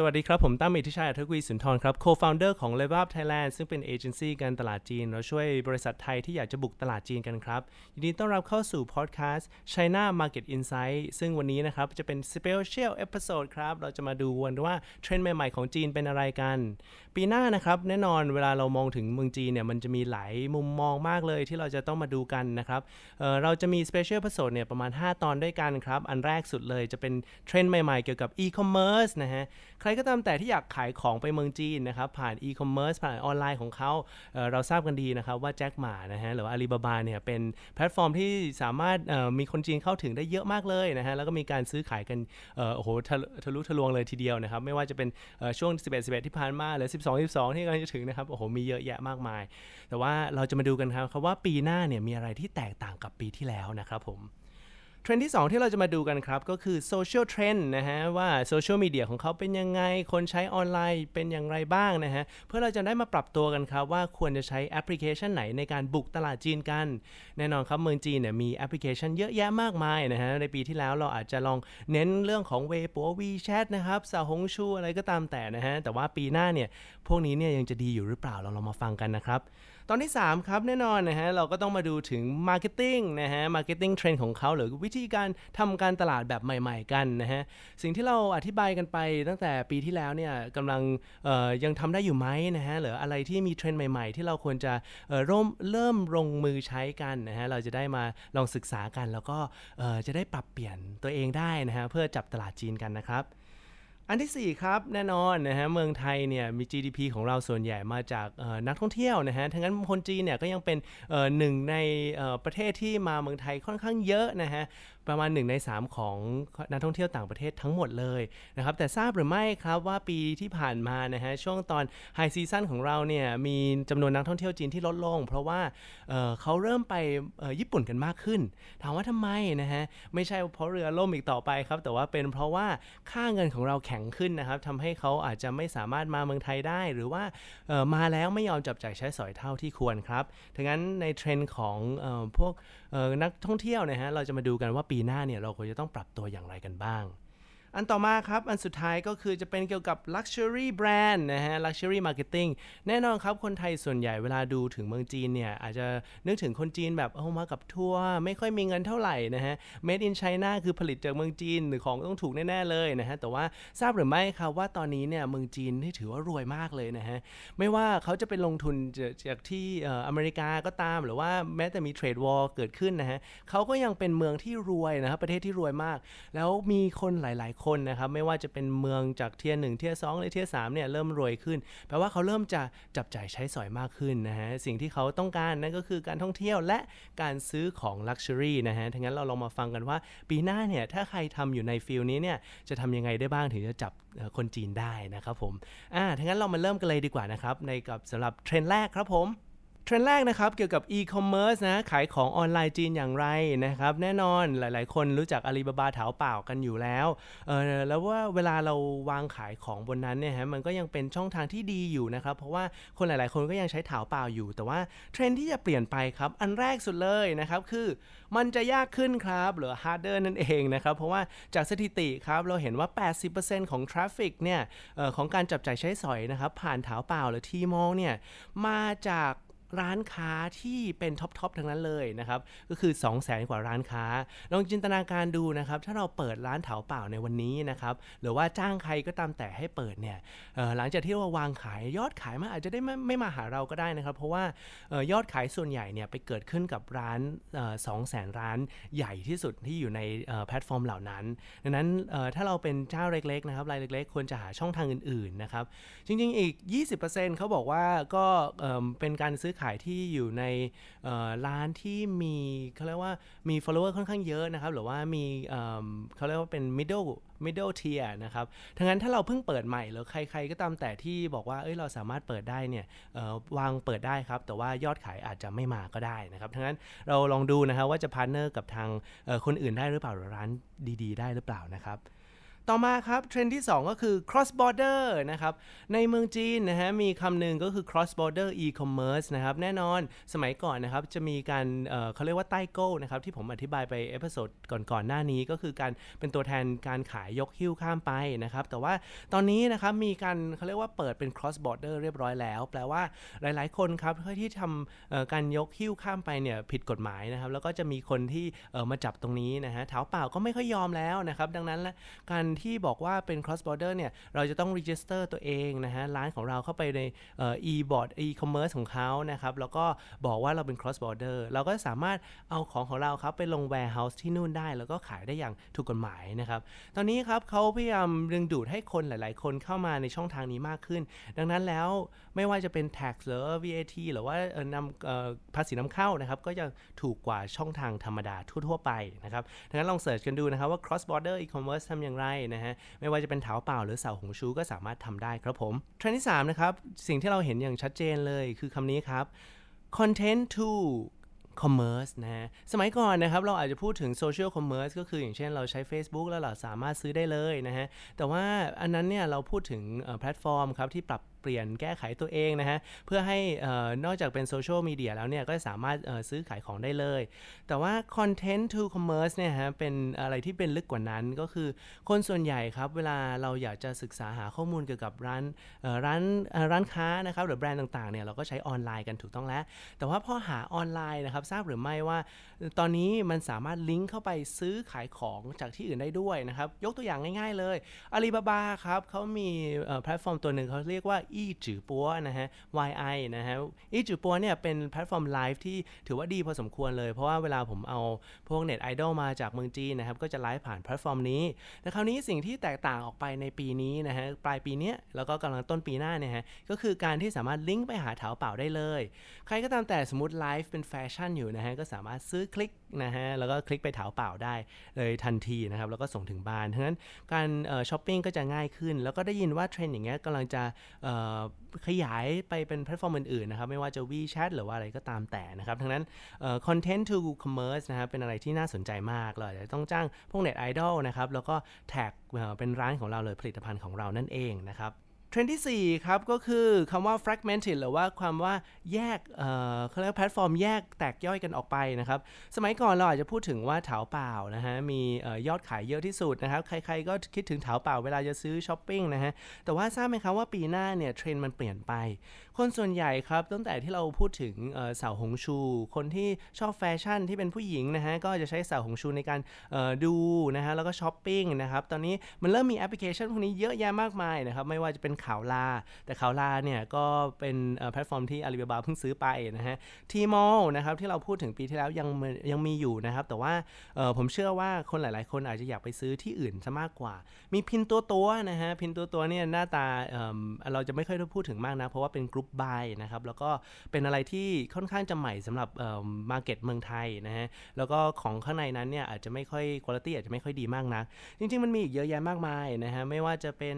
สวัสดีครับ ผมตั้มอิทธิชัยอัธกวีสุนทรครับ co-founder ของ Level Up Thailand ซึ่งเป็นเอเจนซี่การตลาดจีน เราช่วยบริษัทไทยที่อยากจะบุกตลาดจีนกันครับ ยินดีต้อนรับเข้าสู่พอดแคสต์ China Market Insight ซึ่งวันนี้นะครับ จะเป็น special episode ครับ เราจะมาดูกันว่าเทรนด์ใหม่ๆของจีนเป็นอะไรกัน ปีหน้านะครับ แน่นอนเวลาเรามองถึงเมืองจีนเนี่ยมันจะมีหลายมุมมองมากเลยที่เราจะต้องมาดูกันนะครับเเราจะมี special episode เนี่ยประมาณ 5 ตอนด้วยกันครับอันแรกสุดเลยจะเป็นเทรนด์ใหม่ๆ เกี่ยวกับ e-commerce นะฮะใครก็ตามแต่ที่อยากขายของไปเมืองจีนนะครับผ่าน e-commerce ผ่านออนไลน์ของเขาเราทราบกันดีนะครับว่าแจ็คหม่านะฮะหรือว่าอาลีบาบาเนี่ยเป็นแพลตฟอร์มที่สามารถมีคนจีนเข้าถึงได้เยอะมากเลยนะฮะแล้วก็มีการซื้อขายกันโอ้โหทะลุทะลุทะลวงเลยทีเดียวนะครับไม่ว่าจะเป็นเอ่อช่วง 11 11 ที่ผ่านมาหรือ 12 12 ที่กำลังจะถึงนะครับโอ้โหมีเยอะแยะมากมาย แต่ว่าเราจะมาดูกันครับครับว่าปีหน้าเนี่ยมีอะไรที่แตกต่างกับปีที่แล้วนะครับผม เทรนด์ที่ 2 ที่เราจะมาดูกันครับ ก็คือโซเชียลเทรนด์นะฮะ ว่าโซเชียลมีเดียของเขาเป็นยังไง คนใช้ออนไลน์เป็นอย่างไรบ้างนะฮะ เพื่อเราจะได้มาปรับตัวกันครับ ว่าควรจะใช้แอปพลิเคชันไหนในการบุกตลาดจีนกัน แน่นอนครับเมืองจีนเนี่ยมีแอปพลิเคชันเยอะแยะมากมายนะฮะ ในปีที่แล้วเราอาจจะลองเน้นเรื่องของ Weibo WeChat นะครับ Xiaohongshu อะไรก็ตามแต่นะฮะแต่ว่าปีหน้าเนี่ยพวกนี้เนี่ยยังจะดีอยู่หรือเปล่าเราลองมาฟังกันนะครับ ตอนที่ 3 ครับแน่นอนนะฮะเราก็ต้องมาดูถึง Marketing นะฮะ Marketing Trend ของเขาหรือวิธีการทำการตลาดแบบใหม่ ๆ กันนะฮะสิ่งที่เราอธิบายกันไปตั้งแต่ปีที่แล้วเนี่ยกำลังยังทำได้อยู่ไหมนะฮะหรืออะไรที่มีเทรนด์ใหม่ ๆ ที่เราควรจะเเริ่มเริ่มลงมือใช้กันนะฮะเราจะได้มาลองศึกษากัน แล้วก็จะได้ปรับเปลี่ยนตัวเองได้นะฮะเพื่อจับตลาดจีนกันนะครับ อันที่ 4 ครับแน่นอนนะฮะเมืองไทยเนี่ยมี GDP ของเราส่วนใหญ่มาจากนักท่องเที่ยวนะฮะทั้งนั้นคนจีนเนี่ยก็ยังเป็นหนึ่งในประเทศที่มาเมืองไทยค่อนข้างเยอะนะฮะประมาณ 1 ใน 3 ของนักท่องเที่ยวต่างประเทศทั้งหมดเลยนะครับแต่ทราบหรือไม่ครับว่าปีที่ผ่านมานะฮะช่วงตอนไฮซีซั่นของเราเนี่ยมีจำนวนนักท่องเที่ยวจีนที่ลดลง เพราะว่าเเขาเริ่มไปญี่ปุ่นกันมากขึ้น ถามว่าทำไมนะฮะไม่ใช่เพราะเรือล่มอีกต่อไปครับแต่ว่าเป็นเพราะว่าค่าเงินของเราแข็งขึ้นนะครับทำให้เขาอาจจะไม่สามารถมาเมืองไทยได้ หรือว่ามาแล้วไม่ยอมจับจ่ายใช้สอยเท่าที่ควรครับดังนั้นในเทรนด์ของพวกนักท่องเที่ยวนะฮะเราจะมาดูกันว่าปีหน้าเนี่ยเราควรจะต้องปรับตัวอย่างไรกันบ้าง อันต่อมาครับ อันสุดท้ายก็คือจะเป็นเกี่ยวกับ Luxury Brand นะฮะ Luxury Marketing แน่นอนครับ คนไทยส่วนใหญ่เวลาดูถึงเมืองจีนเนี่ย อาจจะนึกถึงคนจีนแบบเอามากับทัวร์ไม่ค่อยมีเงินเท่าไหร่นะฮะ Made in China คือผลิตจากเมืองจีน หรือของต้องถูกแน่ ๆ เลยนะฮะ แต่ว่าทราบหรือไม่ครับว่าตอนนี้เนี่ยเมืองจีนที่ถือว่ารวยมากเลยนะฮะ ไม่ว่าเขาจะไปลงทุนจากจากที่เอ่ออเมริกาก็ตามหรือว่าแม้แต่มี trade war เกิดขึ้นนะฮะเขาก็ยังเป็นเมืองที่รวยนะครับประเทศที่รวยมาก แล้วมีคนหลาย ๆคนนะครับไม่ว่าจะเป็นเมืองจาก tier หนึ่ง tier สองหรือ tier สามเนี่ยเริ่มรวยขึ้น แปลว่าเขาเริ่มจะจับจ่ายใช้สอยมากขึ้นนะฮะสิ่งที่เขาต้องการนั่นก็คือการท่องเที่ยวและการซื้อของ luxury นะฮะทั้งนั้นเราลองมาฟังกันว่าปีหน้าเนี่ยถ้าใครทำอยู่ใน field นี้เนี่ยจะทำยังไงได้บ้างถึงจะจับคนจีนได้นะครับผมอ่าทั้งนั้นเรามาเริ่มกันเลยดีกว่านะครับในกับสำหรับเทรนด์แรกครับผม เทรนด์แรกนะครับเกี่ยวกับ e-commerce นะขายของออนไลน์จีนอย่างไรนะครับแน่นอนหลาย ๆ คนรู้จัก Alibaba Taobao กันอยู่แล้วเออแล้วว่าเวลาเราวางขายของบนนั้นเนี่ยฮะมันก็ยังเป็นช่องทางที่ดีอยู่นะครับเพราะว่าคนหลาย ๆ คนก็ยังใช้ Taobao อยู่ แต่ว่าเทรนด์ที่จะเปลี่ยนไปครับอันแรกสุดเลยนะครับคือมันจะยากขึ้นครับหรือ harder นั่นเองนะครับเพราะว่าจากสถิติครับเราเห็นว่า 80%ของ traffic เนี่ยออของการจับจ่ายใช้สอยนะครับผ่าน Taobao หรือ Tmall เนี่ยมาจาก ร้านค้าที่เป็น top ๆทั้งนั้นเลยนะครับก็คือ 2 0 0แสนกว่าร้านค้า ลองจินตนาการดูนะครับถ้าเราเปิดร้าน Taobao ในวันนี้นะครับหรือว่าจ้างใครก็ตามแต่ให้เปิดเนี่ยหลังจากที่เราวางขายยอดขายมันอาจจะได้ไม่ไม่มาหาเราก็ได้นะครับ เพราะว่าออยอดขายส่วนใหญ่เนี่ยไปเกิดขึ้นกับร้านสองแสนร้านใหญ่ที่สุดที่อยู่ในแพลตฟอร์มเหล่านั้น ดังนั้นถ้าเราเป็นเจ้าเล็กๆนะครับรายเล็กๆควรจะหาช่องทางอื่นๆนะครับจริงๆอีก 20%เขาบอกว่าก็เป็นการซื้อขายที่อยู่ในร้านที่มีเขาเรียกว่ามี follower ค่อนข้างเยอะนะครับ หรือว่ามีเขาเรียกว่าเป็น middle middle tier นะครับทั้งนั้นถ้าเราเพิ่งเปิดใหม่หรือใคร ๆ ก็ตามแต่ที่บอกว่า เอ้ย เราสามารถเปิดได้เนี่ยวางเปิดได้ครับ แต่ว่ายอดขายอาจจะไม่มาก็ได้นะครับดังนั้นเราลองดูนะครับว่าจะ partner กับทางคนอื่นได้หรือเปล่าหรือร้านดี ๆ ได้หรือเปล่านะครับ ต่อมาครับเทรนด์ที่ 2 ก็คือ cross border นะครับ ในเมืองจีนนะฮะมีคำหนึ่งก็คือ cross border e-commerce นะครับ แน่นอนสมัยก่อนนะครับ จะมีการเขาเรียกว่าไต้โก้วนะครับ ที่ผมอธิบายไป episode ก่อนๆหน้านี้ก็คือการเป็นตัวแทนการขายยกหิ้วข้ามไปนะครับ แต่ว่าตอนนี้นะครับ มีการเขาเรียกว่าเปิดเป็น cross border เรียบร้อยแล้ว แปลว่าหลายๆ คนครับที่ทำการยกหิ้วข้ามไปเนี่ยผิดกฎหมายนะครับแล้วก็จะมีคนที่มาจับตรงนี้นะฮะเท้าเปล่าก็ไม่ค่อยยอมแล้วนะครับดังนั้นละการที่บอกว่าเป็น cross border เนี่ย เราจะต้อง register ตัวเองนะฮะ ร้านของเราเข้าไปใน e-board e-commerce ของเขานะครับ แล้วก็บอกว่าเราเป็น cross border เราก็สามารถเอาของของเราครับไปลง warehouse ที่นู่นได้ แล้วก็ขายได้อย่างถูกกฎหมายนะครับ ตอนนี้ครับเขาพยายามดึงดูดให้คนหลาย ๆ คนเข้ามาในช่องทางนี้มากขึ้น ดังนั้นแล้วไม่ว่าจะเป็น tax หรือ VAT หรือว่านำภาษีนำเข้านะครับก็จะถูกกว่าช่องทางธรรมดาทั่ว ๆ ไปนะครับดังนั้นลองเสิร์ชกันดูนะครับว่า cross border e-commerce ทำอย่างไรนะฮะ ไม่ว่าจะเป็นเถาเปล่าหรือเสาหงชูก็สามารถทำได้ครับผมเทรนด์ที่3นะครับ สิ่งที่เราเห็นอย่างชัดเจนเลยคือคำนี้ครับ content to commerce นะฮะ สมัยก่อนนะครับ เราอาจจะพูดถึง social commerce ก็คืออย่างเช่นเราใช้ Facebook แล้วเราสามารถซื้อได้เลยนะฮะ แต่ว่าอันนั้นเนี่ยเราพูดถึงแพลตฟอร์มครับที่ปรับเปลี่ยนแก้ไขตัวเองนะฮะ เพื่อให้นอกจากเป็นโซเชียลมีเดียแล้วเนี่ย ก็สามารถซื้อขายของได้เลย แต่ว่า content to commerce เนี่ยฮะ เป็นอะไรที่เป็นลึกกว่านั้นก็คือคนส่วนใหญ่ครับเวลาเราอยากจะศึกษาหาข้อมูลเกี่ยวกับร้านร้านร้านค้านะครับหรือแบรนด์ต่างๆเนี่ยเราก็ใช้ออนไลน์กันถูกต้องแล้ว แต่ว่าพอหาออนไลน์นะครับทราบหรือไม่ว่า ตอนนี้มันสามารถลิงก์เข้าไปซื้อขายของจากที่อื่นได้ด้วยนะครับยกตัวอย่างง่าย ๆ เลยอาลีบาบาครับเขามีแพลตฟอร์มตัวหนึ่งเขาเรียกว่าอีจือปัวนะฮะ YI นะฮะอีจือปัวเนี่ยเป็นแพลตฟอร์มไลฟ์ที่ถือว่าดีพอสมควรเลย เพราะว่าเวลาผมเอาพวกเน็ตไอดอลมาจากเมืองจีนนะครับ ก็จะไลฟ์ผ่านแพลตฟอร์มนี้ แต่คราวนี้สิ่งที่แตกต่างออกไปในปีนี้นะฮะปลายปีนี้แล้วก็กำลังต้นปีหน้าเนี่ยฮะก็คือการที่สามารถลิงก์ไปหาเถาเป่าได้เลย ใครก็ตามแต่สมมติไลฟ์เป็นแฟชั่นอยู่นะฮะก็สามารถซื้อคลิกนะฮะแล้วก็คลิกไปเถาเป่าได้เลยทันทีนะครับแล้วก็ส่งถึงบ้านดังนั้นการช้อปปิ้งก็จะง่ายขึ้น แล้วก็ได้ยินว่าเทรนด์อย่างเงี้ยกำลังจะขยายไปเป็นแพลตฟอร์มอื่นๆนะครับไม่ว่าจะ WeChat หรือว่าอะไรก็ตามแต่นะครับทั้งนั้น content to commerce นะครับเป็นอะไรที่น่าสนใจมากเลยจะต้องจ้างพวกเน็ตไอดอลนะครับแล้วก็แท็กเป็นร้านของเราเลยผลิตภัณฑ์ของเรานั่นเองนะครับ เทรนด์ที่ 4 ครับก็คือคำว่า fragmented หรือว่าความว่าแยกเเขาเรียกแพลตฟอร์มแยกแตกย่อยกันออกไปนะครับ สมัยก่อนเราอาจจะพูดถึงว่าเถาเป่านะฮะมียอดขายเยอะที่สุดนะครับ ใครๆก็คิดถึงเถาเป่าเวลาจะซื้อช้อปปิ้งนะฮะ แต่ว่าทราบไหมครับว่าปีหน้าเนี่ยเทรนด์มันเปลี่ยนไป คนส่วนใหญ่ครับตั้งแต่ที่เราพูดถึงเสี่ยวหงชู คนที่ชอบแฟชั่นที่เป็นผู้หญิงนะฮะก็จะใช้เสี่ยวหงชูในการดูนะฮะแล้วก็ช้อปปิ้งนะครับตอนนี้มันเริ่มมีแอปพลิเคชันพวกนี้เยอะแยะมากมายนะครับไม่ว่าจะเป็น Kaola แต่ Kaola เนี่ยก็เป็นแพลตฟอร์มที่อาลีบาบาเพิ่งซื้อไปนะฮะ Tmall นะครับที่เราพูดถึงปีที่แล้วยังยังมีอยู่นะครับ แต่ว่าผมเชื่อว่าคนหลาย ๆ คนอาจจะอยากไปซื้อที่อื่นซะมากกว่า มีพินตัวตัวนะฮะพินตัวตัวเนี่ยหน้าตาเราจะไม่ค่อยได้พูดถึงมากนะ เพราะว่าเป็น group buy นะครับแล้วก็เป็นอะไรที่ค่อนข้างจะใหม่สำหรับmarket เมืองไทยนะฮะแล้วก็ของข้างในนั้นเนี่ยอาจจะไม่ค่อยคุณภาพอาจจะไม่ค่อยดีมากนะจริง ๆ มันมีอีกเยอะแยะมากมายนะฮะไม่ว่าจะเป็น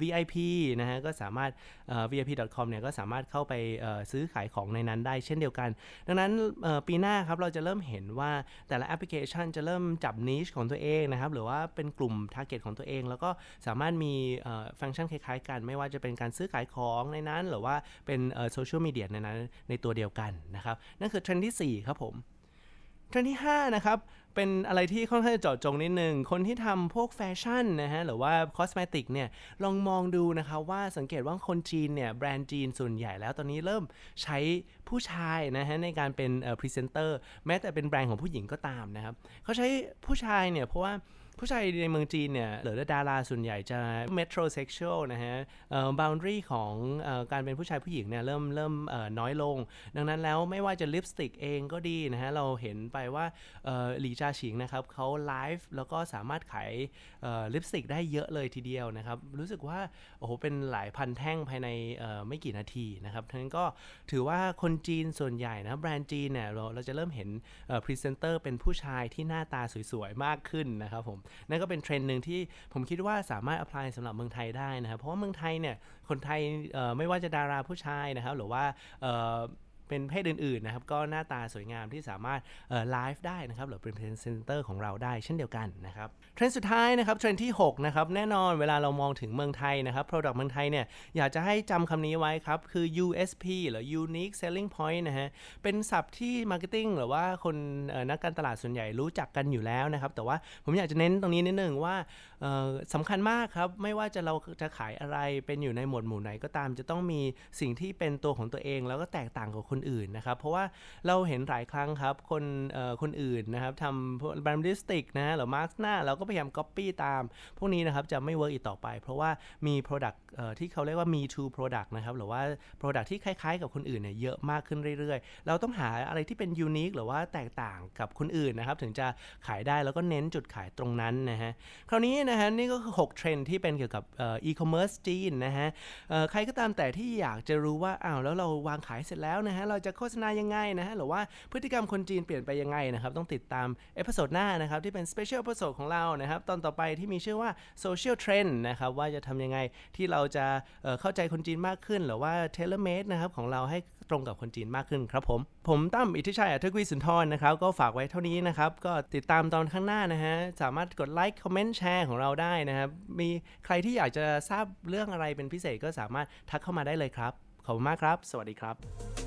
VIP นะฮะก็สามารถ vip.com เนี่ยก็สามารถเข้าไปซื้อขายของในนั้นได้เช่นเดียวกัน ดังนั้นปีหน้าครับเราจะเริ่มเห็นว่าแต่ละแอปพลิเคชันจะเริ่มจับ niche ของตัวเองนะครับหรือว่าเป็นกลุ่ม target ของตัวเอง แล้วก็สามารถมีฟังก์ชันคล้ายๆ กันไม่ว่าจะเป็นการซื้อขายของในนั้น หรือว่าเป็นโซเชียลมีเดียในนั้นในตัวเดียวกันนะครับนั่นคือเทรนด์ที่ 4 ครับผม เทรนด์ที่5นะครับเป็นอะไรที่ค่อนข้างจะเจาะจงนิดนึง คนที่ทำพวกแฟชั่นนะฮะหรือว่า cosmetic เนี่ยลองมองดูนะคะว่าสังเกตว่าคนจีนเนี่ยแบรนด์จีนส่วนใหญ่แล้วตอนนี้เริ่มใช้ผู้ชายนะฮะในการเป็นพรีเซนเตอร์แม้แต่เป็นแบรนด์ของผู้หญิงก็ตามนะครับเขาใช้ผู้ชายเนี่ยเพราะว่า ผู้ชายในเมืองจีนเนี่ยหรือดาราส่วนใหญ่จะ metrosexual นะฮะเอ่อ boundary ของเอ่อการเป็นผู้ชายผู้หญิงเนี่ยเริ่มเริ่มเอ่อน้อยลง ดังนั้นแล้วไม่ว่าจะลิปสติกเองก็ดีนะฮะเราเห็นไปว่าเอ่อหลี่เจียฉีนะครับเขาไลฟ์แล้วก็สามารถขายเอ่อลิปสติกได้เยอะเลยทีเดียวนะครับ รู้สึกว่าโอ้โหเป็นหลายพันแท่งภายในเอ่อไม่กี่นาทีนะครับดังนั้นก็ถือว่าคนจีนส่วนใหญ่นะแบรนด์จีนเนี่ยเราเราจะเริ่มเห็นพรีเซนเตอร์เป็นผู้ชายที่หน้าตาสวยๆ มากขึ้นนะครับผมนั่นก็เป็นเทรนด์หนึ่งที่ผมคิดว่าสามารถ apply สำหรับเมืองไทยได้นะครับ เพราะว่าเมืองไทยเนี่ยคนไทยไม่ว่าจะดาราผู้ชายนะครับหรือว่า เป็นเพศอื่นๆนะครับก็หน้าตาสวยงามที่สามารถไลฟ์ได้นะครับหรือเป็นพรีเซนเตอร์ของเราได้เช่นเดียวกันนะครับเทรนด์สุดท้ายนะครับเทรนด์ที่6นะครับแน่นอนเวลาเรามองถึงเมืองไทยนะครับ Product เมืองไทยเนี่ยอยากจะให้จำคำนี้ไว้ครับ คือ USP หรือ Unique Selling Point นะฮะเป็นศัพท์ที่ Marketing หรือว่าคนนักการตลาดส่วนใหญ่รู้จักกันอยู่แล้วนะครับแต่ว่าผมอยากจะเน้นตรงนี้นิดนึงว่าสำคัญมากครับไม่ว่าจะเราจะขายอะไรเป็นอยู่ในหมวดหมู่ไหนก็ตามจะต้องมีสิ่งที่เป็นตัวของตัวเอง แล้วก็แตกต่างกับคนอื่นนะครับ เพราะว่าเราเห็นหลายครั้งครับ คนคนอื่นนะครับทำแบรนด์ลิปสติกนะหรือมาส์กหน้าเราก็พยายาม Copy ตาม พวกนี้นะครับจะไม่เวิร์กอีกต่อไป เพราะว่ามี Product ที่เขาเรียกว่า Me Too Product นะครับหรือว่า Product ที่คล้ายๆ กับคนอื่นเนี่ยเยอะมากขึ้นเรื่อยๆ เราต้องหาอะไรที่เป็น unique หรือว่าแตกต่างกับคนอื่นนะครับถึงจะขายได้แล้วก็เน้นจุดขายตรงนั้นนะฮะคราวนี้นะฮะนี่ก็คือ 6 เทรนด์ที่เป็นเกี่ยวกับอีคอมเมิร์ซจีนนะฮะใครก็ตามแต่ที่อยากจะรู้ว่าอ้าวแล้วเราวางขายเสร็จแล้วนะฮะเราจะโฆษณายังไงนะฮะหรือว่าพฤติกรรมคนจีนเปลี่ยนไปยังไงนะครับต้องติดตาม episode หน้านะครับที่เป็น special episode ของเรานะครับตอนต่อไปที่มีชื่อว่า Social Trend นะครับว่าจะทำยังไงที่เราจะเเข้าใจคนจีนมากขึ้น หรือว่า tailor made นะครับของเราให้ตรงกับคนจีนมากขึ้นครับผมผมตั้มอิทธิชัยอัธกวีสุนทรนะครับก็ฝากไว้เท่านี้นะครับก็ติดตามตอนข้างหน้านะฮะสามารถกดไลค์คอมเมนต์แชร์ของเราได้นะครับมีใครที่อยากจะทราบเรื่องอะไรเป็นพิเศษก็สามารถทักเข้ามาได้เลยครับขอบคุณมากครับ สวัสดีครับ